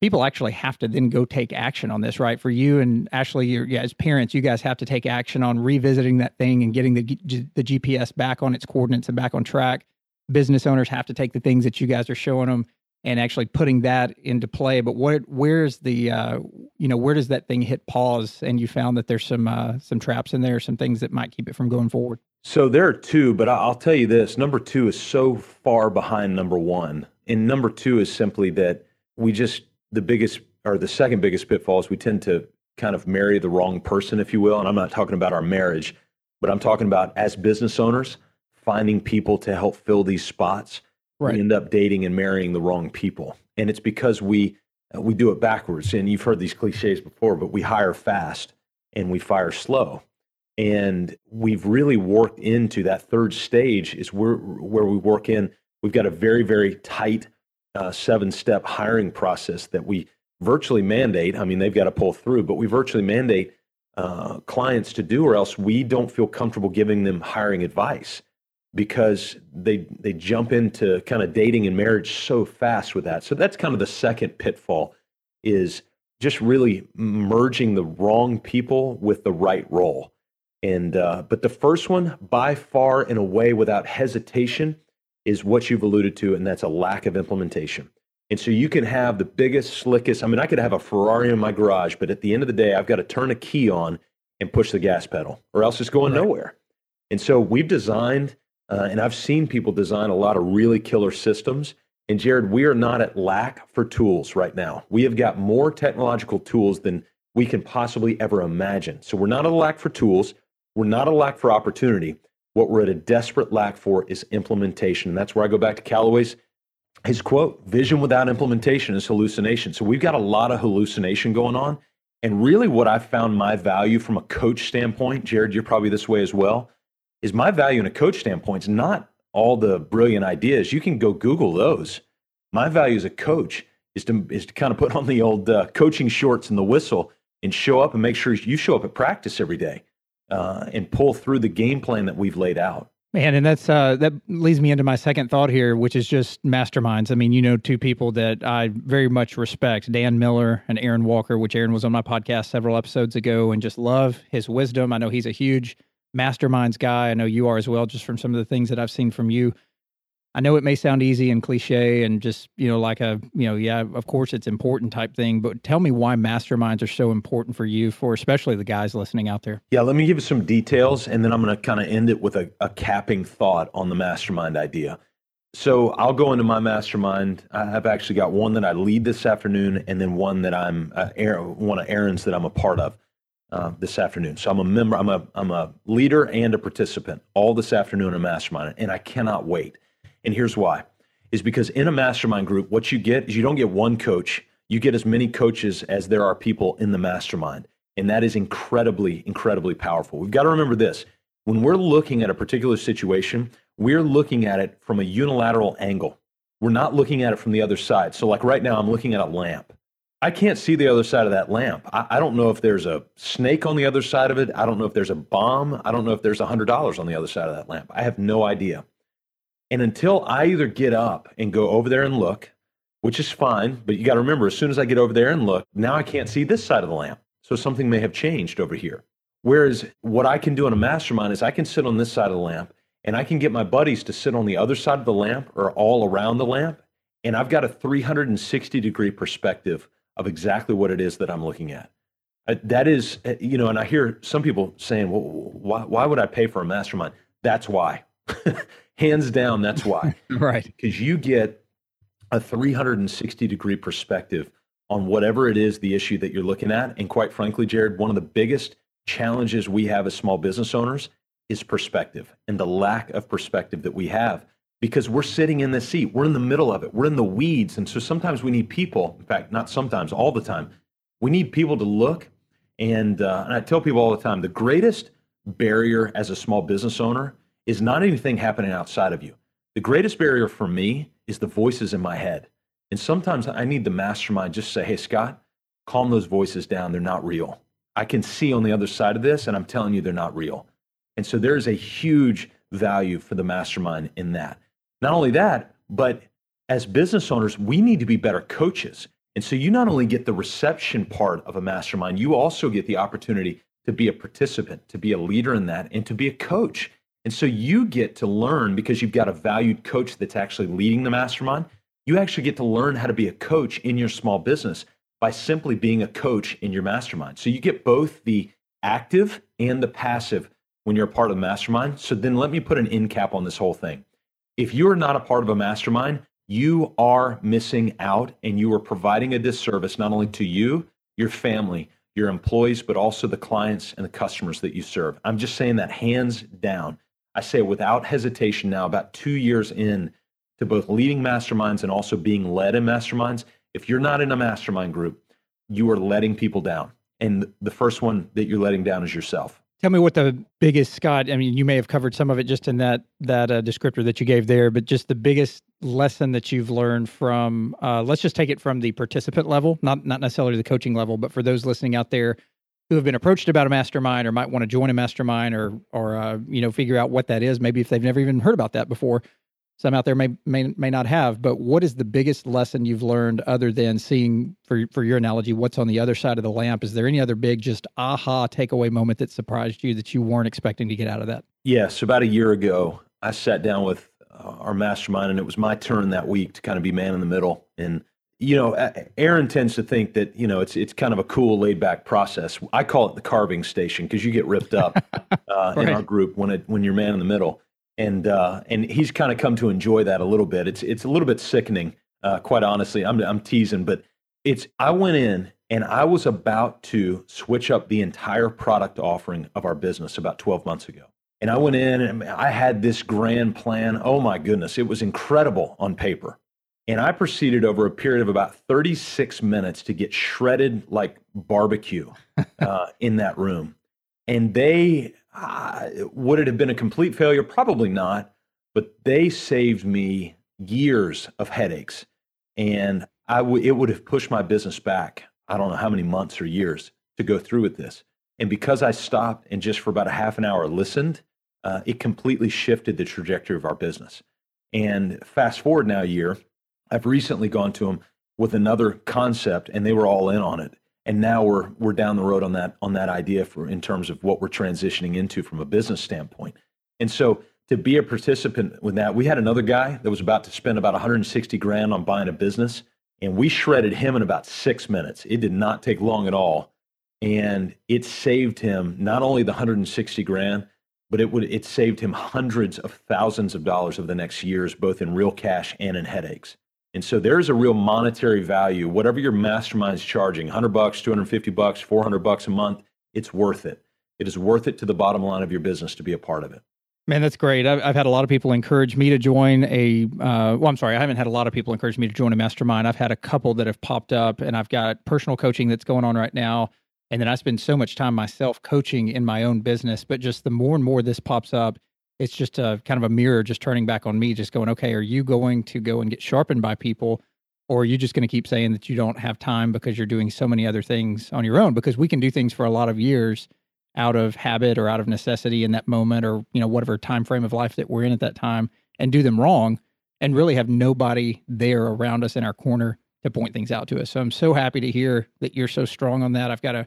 People actually have to then go take action on this, right? For you and Ashley, you're, yeah, as parents, you guys have to take action on revisiting that thing and getting the the GPS back on its coordinates and back on track business owners have to take the things that you guys are showing them and actually putting that into play. But what, where's the, uh, you know, where does that thing hit pause? And you found that there's some, uh, some traps in there, some things that might keep it from going forward. So there are two, but I'll tell you this: number two is so far behind number one, and number two is simply that we just the biggest or the second biggest pitfall is we tend to kind of marry the wrong person, if you will. And I'm not talking about our marriage, but I'm talking about as business owners finding people to help fill these spots, right. we end up dating and marrying the wrong people. And it's because we uh, we do it backwards. And you've heard these cliches before, but we hire fast and we fire slow. And we've really worked into that third stage is where where we work in. We've got a very very tight uh, seven step hiring process that we virtually mandate. I mean, they've got to pull through, but we virtually mandate uh, clients to do, or else we don't feel comfortable giving them hiring advice because they they jump into kind of dating and marriage so fast with that. So that's kind of the second pitfall is just really merging the wrong people with the right role. And uh, but the first one, by far, in a way, without hesitation, is what you've alluded to, and that's a lack of implementation. And so you can have the biggest, slickest. I mean, I could have a Ferrari in my garage, but at the end of the day, I've got to turn a key on and push the gas pedal, or else it's going right. nowhere. And so we've designed uh, and I've seen people design a lot of really killer systems. And Jared, we are not at lack for tools right now. We have got more technological tools than we can possibly ever imagine. So we're not at a lack for tools. We're not a lack for opportunity. What we're at a desperate lack for is implementation. And that's where I go back to Callaway's his quote, vision without implementation is hallucination. So we've got a lot of hallucination going on. And really what I found my value from a coach standpoint, Jared, you're probably this way as well is my value in a coach standpoint is not all the brilliant ideas. You can go Google those. My value as a coach is to is to kind of put on the old uh, coaching shorts and the whistle and show up and make sure you show up at practice every day uh, and pull through the game plan that we've laid out. Man, and that's uh, that leads me into my second thought here, which is just masterminds. I mean, you know, two people that I very much respect, Dan Miller and Aaron Walker, which Aaron was on my podcast several episodes ago, and just love his wisdom. I know he's a huge masterminds guy. I know you are as well, just from some of the things that I've seen from you. I know it may sound easy and cliche and just, you know, like a, you know, yeah, of course it's important type thing, but tell me why masterminds are so important for you, for especially the guys listening out there. Yeah, let me give you some details and then I'm going to kind of end it with a, a capping thought on the mastermind idea. So I'll go into my mastermind. I've actually got one that I lead this afternoon and then one that I'm, uh, one of Aaron's that I'm a part of. Uh, this afternoon. So I'm a member, I'm a, I'm a leader and a participant all this afternoon in Mastermind, and I cannot wait. And here's why is because in a mastermind group, what you get is you don't get one coach, you get as many coaches as there are people in the mastermind. And that is incredibly, incredibly powerful. We've got to remember this when we're looking at a particular situation, we're looking at it from a unilateral angle. We're not looking at it from the other side. So, like right now, I'm looking at a lamp. I can't see the other side of that lamp. I, I, don't know if there's a snake on the other side of it. I don't know if there's a bomb. I don't know if there's a $100 on the other side of that lamp. I have no idea. And until I either get up and go over there and look, which is fine, but you got to remember, as soon as I get over there and look, now I can't see this side of the lamp. So something may have changed over here. Whereas what I can do in a mastermind is I can sit on this side of the lamp and I can get my buddies to sit on the other side of the lamp or all around the lamp. And I've got a 360 degree perspective of exactly what it is that I'm looking at. Uh, that is, uh, you know, and I hear some people saying, well, why, why would I pay for a mastermind? That's why. Hands down, that's why. right. Because you get a 360 degree perspective on whatever it is the issue that you're looking at. And quite frankly, Jared, one of the biggest challenges we have as small business owners is perspective and the lack of perspective that we have because we're sitting in the seat. We're in the middle of it. We're in the weeds. And so sometimes we need people, in fact, not sometimes, all the time, we need people to look. And, uh, and I tell people all the time the greatest barrier as a small business owner is not anything happening outside of you. The greatest barrier for me is the voices in my head. And sometimes I need the mastermind just say, hey, Scott, calm those voices down. They're not real. I can see on the other side of this, and I'm telling you, they're not real. And so there is a huge value for the mastermind in that. Not only that, but as business owners, we need to be better coaches. And so you not only get the reception part of a mastermind, you also get the opportunity to be a participant, to be a leader in that, and to be a coach. And so you get to learn because you've got a valued coach that's actually leading the mastermind. You actually get to learn how to be a coach in your small business by simply being a coach in your mastermind. So you get both the active and the passive when you're a part of the mastermind. So then let me put an end cap on this whole thing. If you're not a part of a mastermind, you are missing out and you are providing a disservice not only to you, your family, your employees, but also the clients and the customers that you serve. I'm just saying that hands down. I say without hesitation now, about two years in to both leading masterminds and also being led in masterminds. If you're not in a mastermind group, you are letting people down. And the first one that you're letting down is yourself. Tell me what the biggest Scott. I mean, you may have covered some of it just in that that uh, descriptor that you gave there, but just the biggest lesson that you've learned from. Uh, let's just take it from the participant level, not not necessarily the coaching level, but for those listening out there who have been approached about a mastermind or might want to join a mastermind or or uh, you know figure out what that is maybe if they've never even heard about that before some out there may may may not have but what is the biggest lesson you've learned other than seeing for for your analogy what's on the other side of the lamp is there any other big just aha takeaway moment that surprised you that you weren't expecting to get out of that yes about a year ago i sat down with uh, our mastermind and it was my turn that week to kind of be man in the middle and you know, Aaron tends to think that you know it's it's kind of a cool, laid back process. I call it the carving station because you get ripped up uh, right. in our group when it when you're man in the middle, and uh, and he's kind of come to enjoy that a little bit. It's it's a little bit sickening, uh, quite honestly. I'm I'm teasing, but it's I went in and I was about to switch up the entire product offering of our business about 12 months ago. And I went in and I had this grand plan. Oh my goodness, it was incredible on paper and I proceeded over a period of about 36 minutes to get shredded like barbecue uh, in that room. And they, uh, would it have been a complete failure? Probably not. But they saved me years of headaches. And I w- it would have pushed my business back, I don't know how many months or years to go through with this. And because I stopped and just for about a half an hour listened, uh, it completely shifted the trajectory of our business. And fast forward now a year, I've recently gone to them with another concept, and they were all in on it. And now we're we're down the road on that on that idea for in terms of what we're transitioning into from a business standpoint. And so to be a participant with that, we had another guy that was about to spend about 160 grand on buying a business, and we shredded him in about six minutes. It did not take long at all, and it saved him not only the 160 grand, but it would it saved him hundreds of thousands of dollars over the next years, both in real cash and in headaches. And so there's a real monetary value. Whatever your mastermind's charging, 100 bucks, 250 bucks, 400 bucks a month, it's worth it. It is worth it to the bottom line of your business to be a part of it. Man, that's great. I've, I've had a lot of people encourage me to join a. Uh, well, I'm sorry, I haven't had a lot of people encourage me to join a mastermind. I've had a couple that have popped up, and I've got personal coaching that's going on right now. And then I spend so much time myself coaching in my own business. But just the more and more this pops up, it's just a kind of a mirror just turning back on me, just going, okay, are you going to go and get sharpened by people? Or are you just going to keep saying that you don't have time because you're doing so many other things on your own? Because we can do things for a lot of years out of habit or out of necessity in that moment or you know whatever time frame of life that we're in at that time and do them wrong and really have nobody there around us in our corner to point things out to us so i'm so happy to hear that you're so strong on that i've got a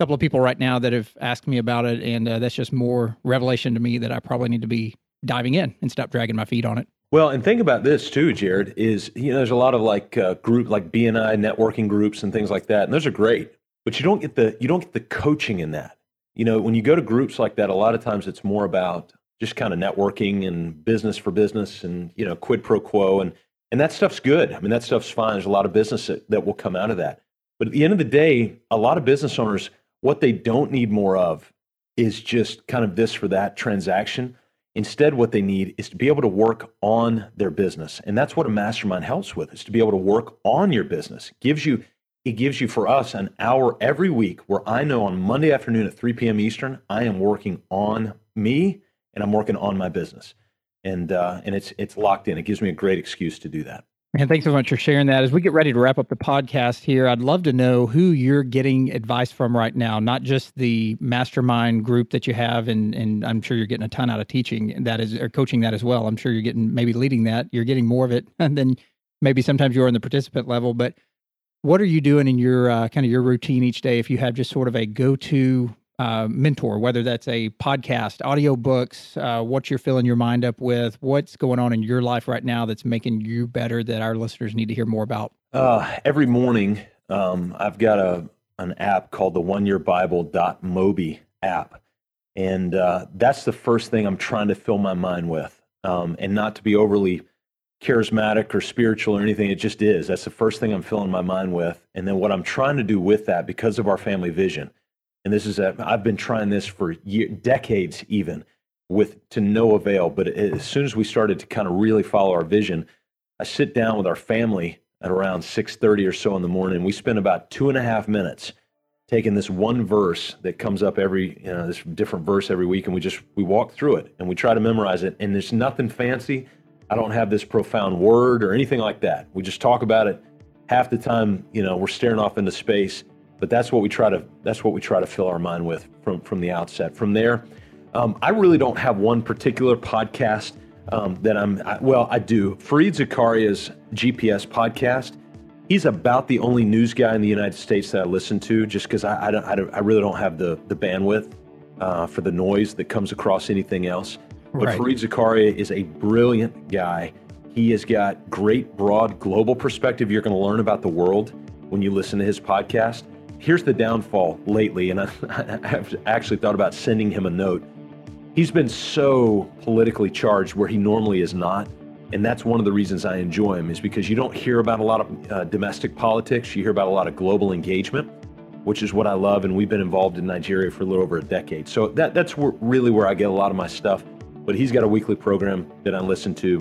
couple of people right now that have asked me about it and uh, that's just more revelation to me that i probably need to be diving in and stop dragging my feet on it well, and think about this too, Jared. Is you know, there's a lot of like uh, group, like BNI networking groups and things like that, and those are great. But you don't get the you don't get the coaching in that you know, when you go to groups like that, a lot of times it's more about just kind of networking and business for business and, you know, quid pro quo. And, and that stuff's good. I mean, that stuff's fine. There's a lot of business that, that will come out of that. But at the end of the day, a lot of business owners, what they don't need more of is just kind of this for that transaction. Instead, what they need is to be able to work on their business. And that's what a mastermind helps with, is to be able to work on your business. Gives you it gives you for us an hour every week where I know on Monday afternoon at 3 p.m. Eastern, I am working on me and I'm working on my business. And uh, and it's it's locked in. It gives me a great excuse to do that. And thanks so much for sharing that. As we get ready to wrap up the podcast here, I'd love to know who you're getting advice from right now, not just the mastermind group that you have, and and I'm sure you're getting a ton out of teaching that is or coaching that as well. I'm sure you're getting maybe leading that. You're getting more of it than maybe sometimes you're in the participant level, but what are you doing in your uh, kind of your routine each day if you have just sort of a go-to uh, mentor, whether that's a podcast, audio books, uh, what you're filling your mind up with, what's going on in your life right now that's making you better that our listeners need to hear more about? Uh, every morning, um, I've got a an app called the One Year Bible Moby app, and uh, that's the first thing I'm trying to fill my mind with, um, and not to be overly charismatic or spiritual or anything. It just is. That's the first thing I'm filling my mind with. And then what I'm trying to do with that, because of our family vision, and this is a, I've been trying this for year, decades, even with to no avail. But as soon as we started to kind of really follow our vision, I sit down with our family at around 6:30 or so in the morning. We spend about two and a half minutes taking this one verse that comes up every, you know, this different verse every week, and we just we walk through it and we try to memorize it. And there's nothing fancy I don't have this profound word or anything like that. We just talk about it. Half the time, you know, we're staring off into space, but that's what we try to that's what we try to fill our mind with from from the outset. From there, um, I really don't have one particular podcast um, that I'm. I, well, I do. Fareed Zakaria's GPS podcast. He's about the only news guy in the United States that I listen to, just because I, I, don't, I, don't, I really don't have the the bandwidth uh, for the noise that comes across anything else. But right. Fareed Zakaria is a brilliant guy. He has got great, broad, global perspective. You're going to learn about the world when you listen to his podcast. Here's the downfall lately, and I, have actually thought about sending him a note. He's been so politically charged where he normally is not. And that's one of the reasons I enjoy him is because you don't hear about a lot of uh, domestic politics. You hear about a lot of global engagement, which is what I love. And we've been involved in Nigeria for a little over a decade. So that, that's really where I get a lot of my stuff but he's got a weekly program that I listen to.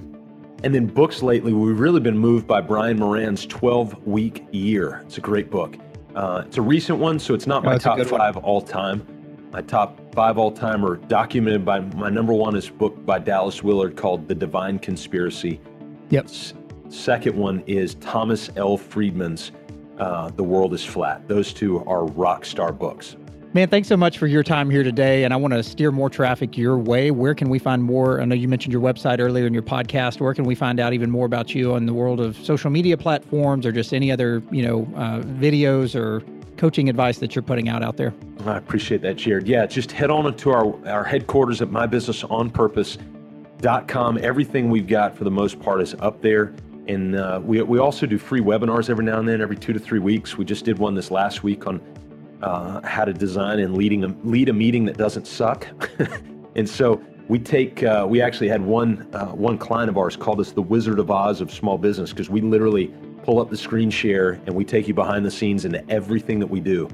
And then books lately, we've really been moved by Brian Moran's 12 Week Year. It's a great book. Uh, it's a recent one, so it's not my oh, top five one. all time. My top five all time are documented by my number one is book by Dallas Willard called The Divine Conspiracy. Yep. S- second one is Thomas L. Friedman's uh, The World is Flat. Those two are rock star books. Man, thanks so much for your time here today. And I want to steer more traffic your way. Where can we find more? I know you mentioned your website earlier in your podcast. Where can we find out even more about you on the world of social media platforms or just any other, you know, uh, videos or coaching advice that you're putting out out there? I appreciate that, Jared. Yeah, just head on to our, our headquarters at mybusinessonpurpose.com. Everything we've got for the most part is up there. And uh, we, we also do free webinars every now and then, every two to three weeks. We just did one this last week on uh, how to design and leading a, lead a meeting that doesn't suck. and so we take uh, we actually had one uh, one client of ours called us the Wizard of Oz of small business because we literally pull up the screen share and we take you behind the scenes into everything that we do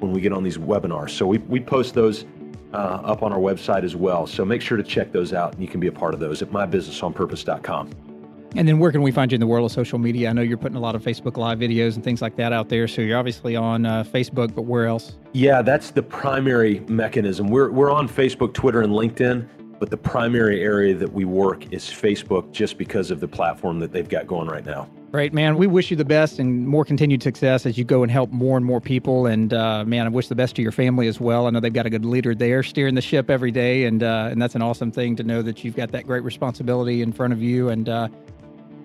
when we get on these webinars. So we we post those. Uh, up on our website as well. So make sure to check those out and you can be a part of those at mybusinessonpurpose.com. And then where can we find you in the world of social media? I know you're putting a lot of Facebook Live videos and things like that out there. So you're obviously on uh, Facebook, but where else? Yeah, that's the primary mechanism. We're, we're on Facebook, Twitter, and LinkedIn, but the primary area that we work is Facebook just because of the platform that they've got going right now. Great, man. We wish you the best and more continued success as you go and help more and more people. And uh, man, I wish the best to your family as well. I know they've got a good leader there steering the ship every day, and uh, and that's an awesome thing to know that you've got that great responsibility in front of you. And uh,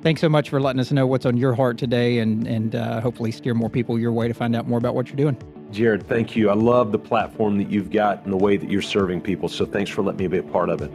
thanks so much for letting us know what's on your heart today and, and uh, hopefully steer more people your way to find out more about what you're doing. Jared, thank you. I love the platform that you've got and the way that you're serving people. So thanks for letting me be a part of it.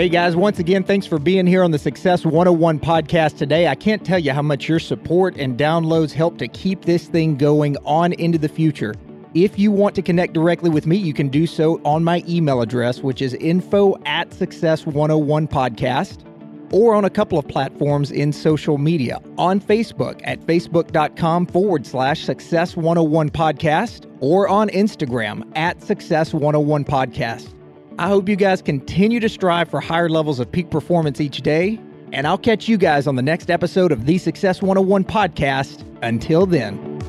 Hey guys, once again, thanks for being here on the Success 101 podcast today. I can't tell you how much your support and downloads help to keep this thing going on into the future. If you want to connect directly with me, you can do so on my email address, which is info at Success 101 podcast, or on a couple of platforms in social media on Facebook at facebook.com forward slash Success 101 podcast, or on Instagram at Success 101 podcast. I hope you guys continue to strive for higher levels of peak performance each day, and I'll catch you guys on the next episode of the Success 101 podcast. Until then.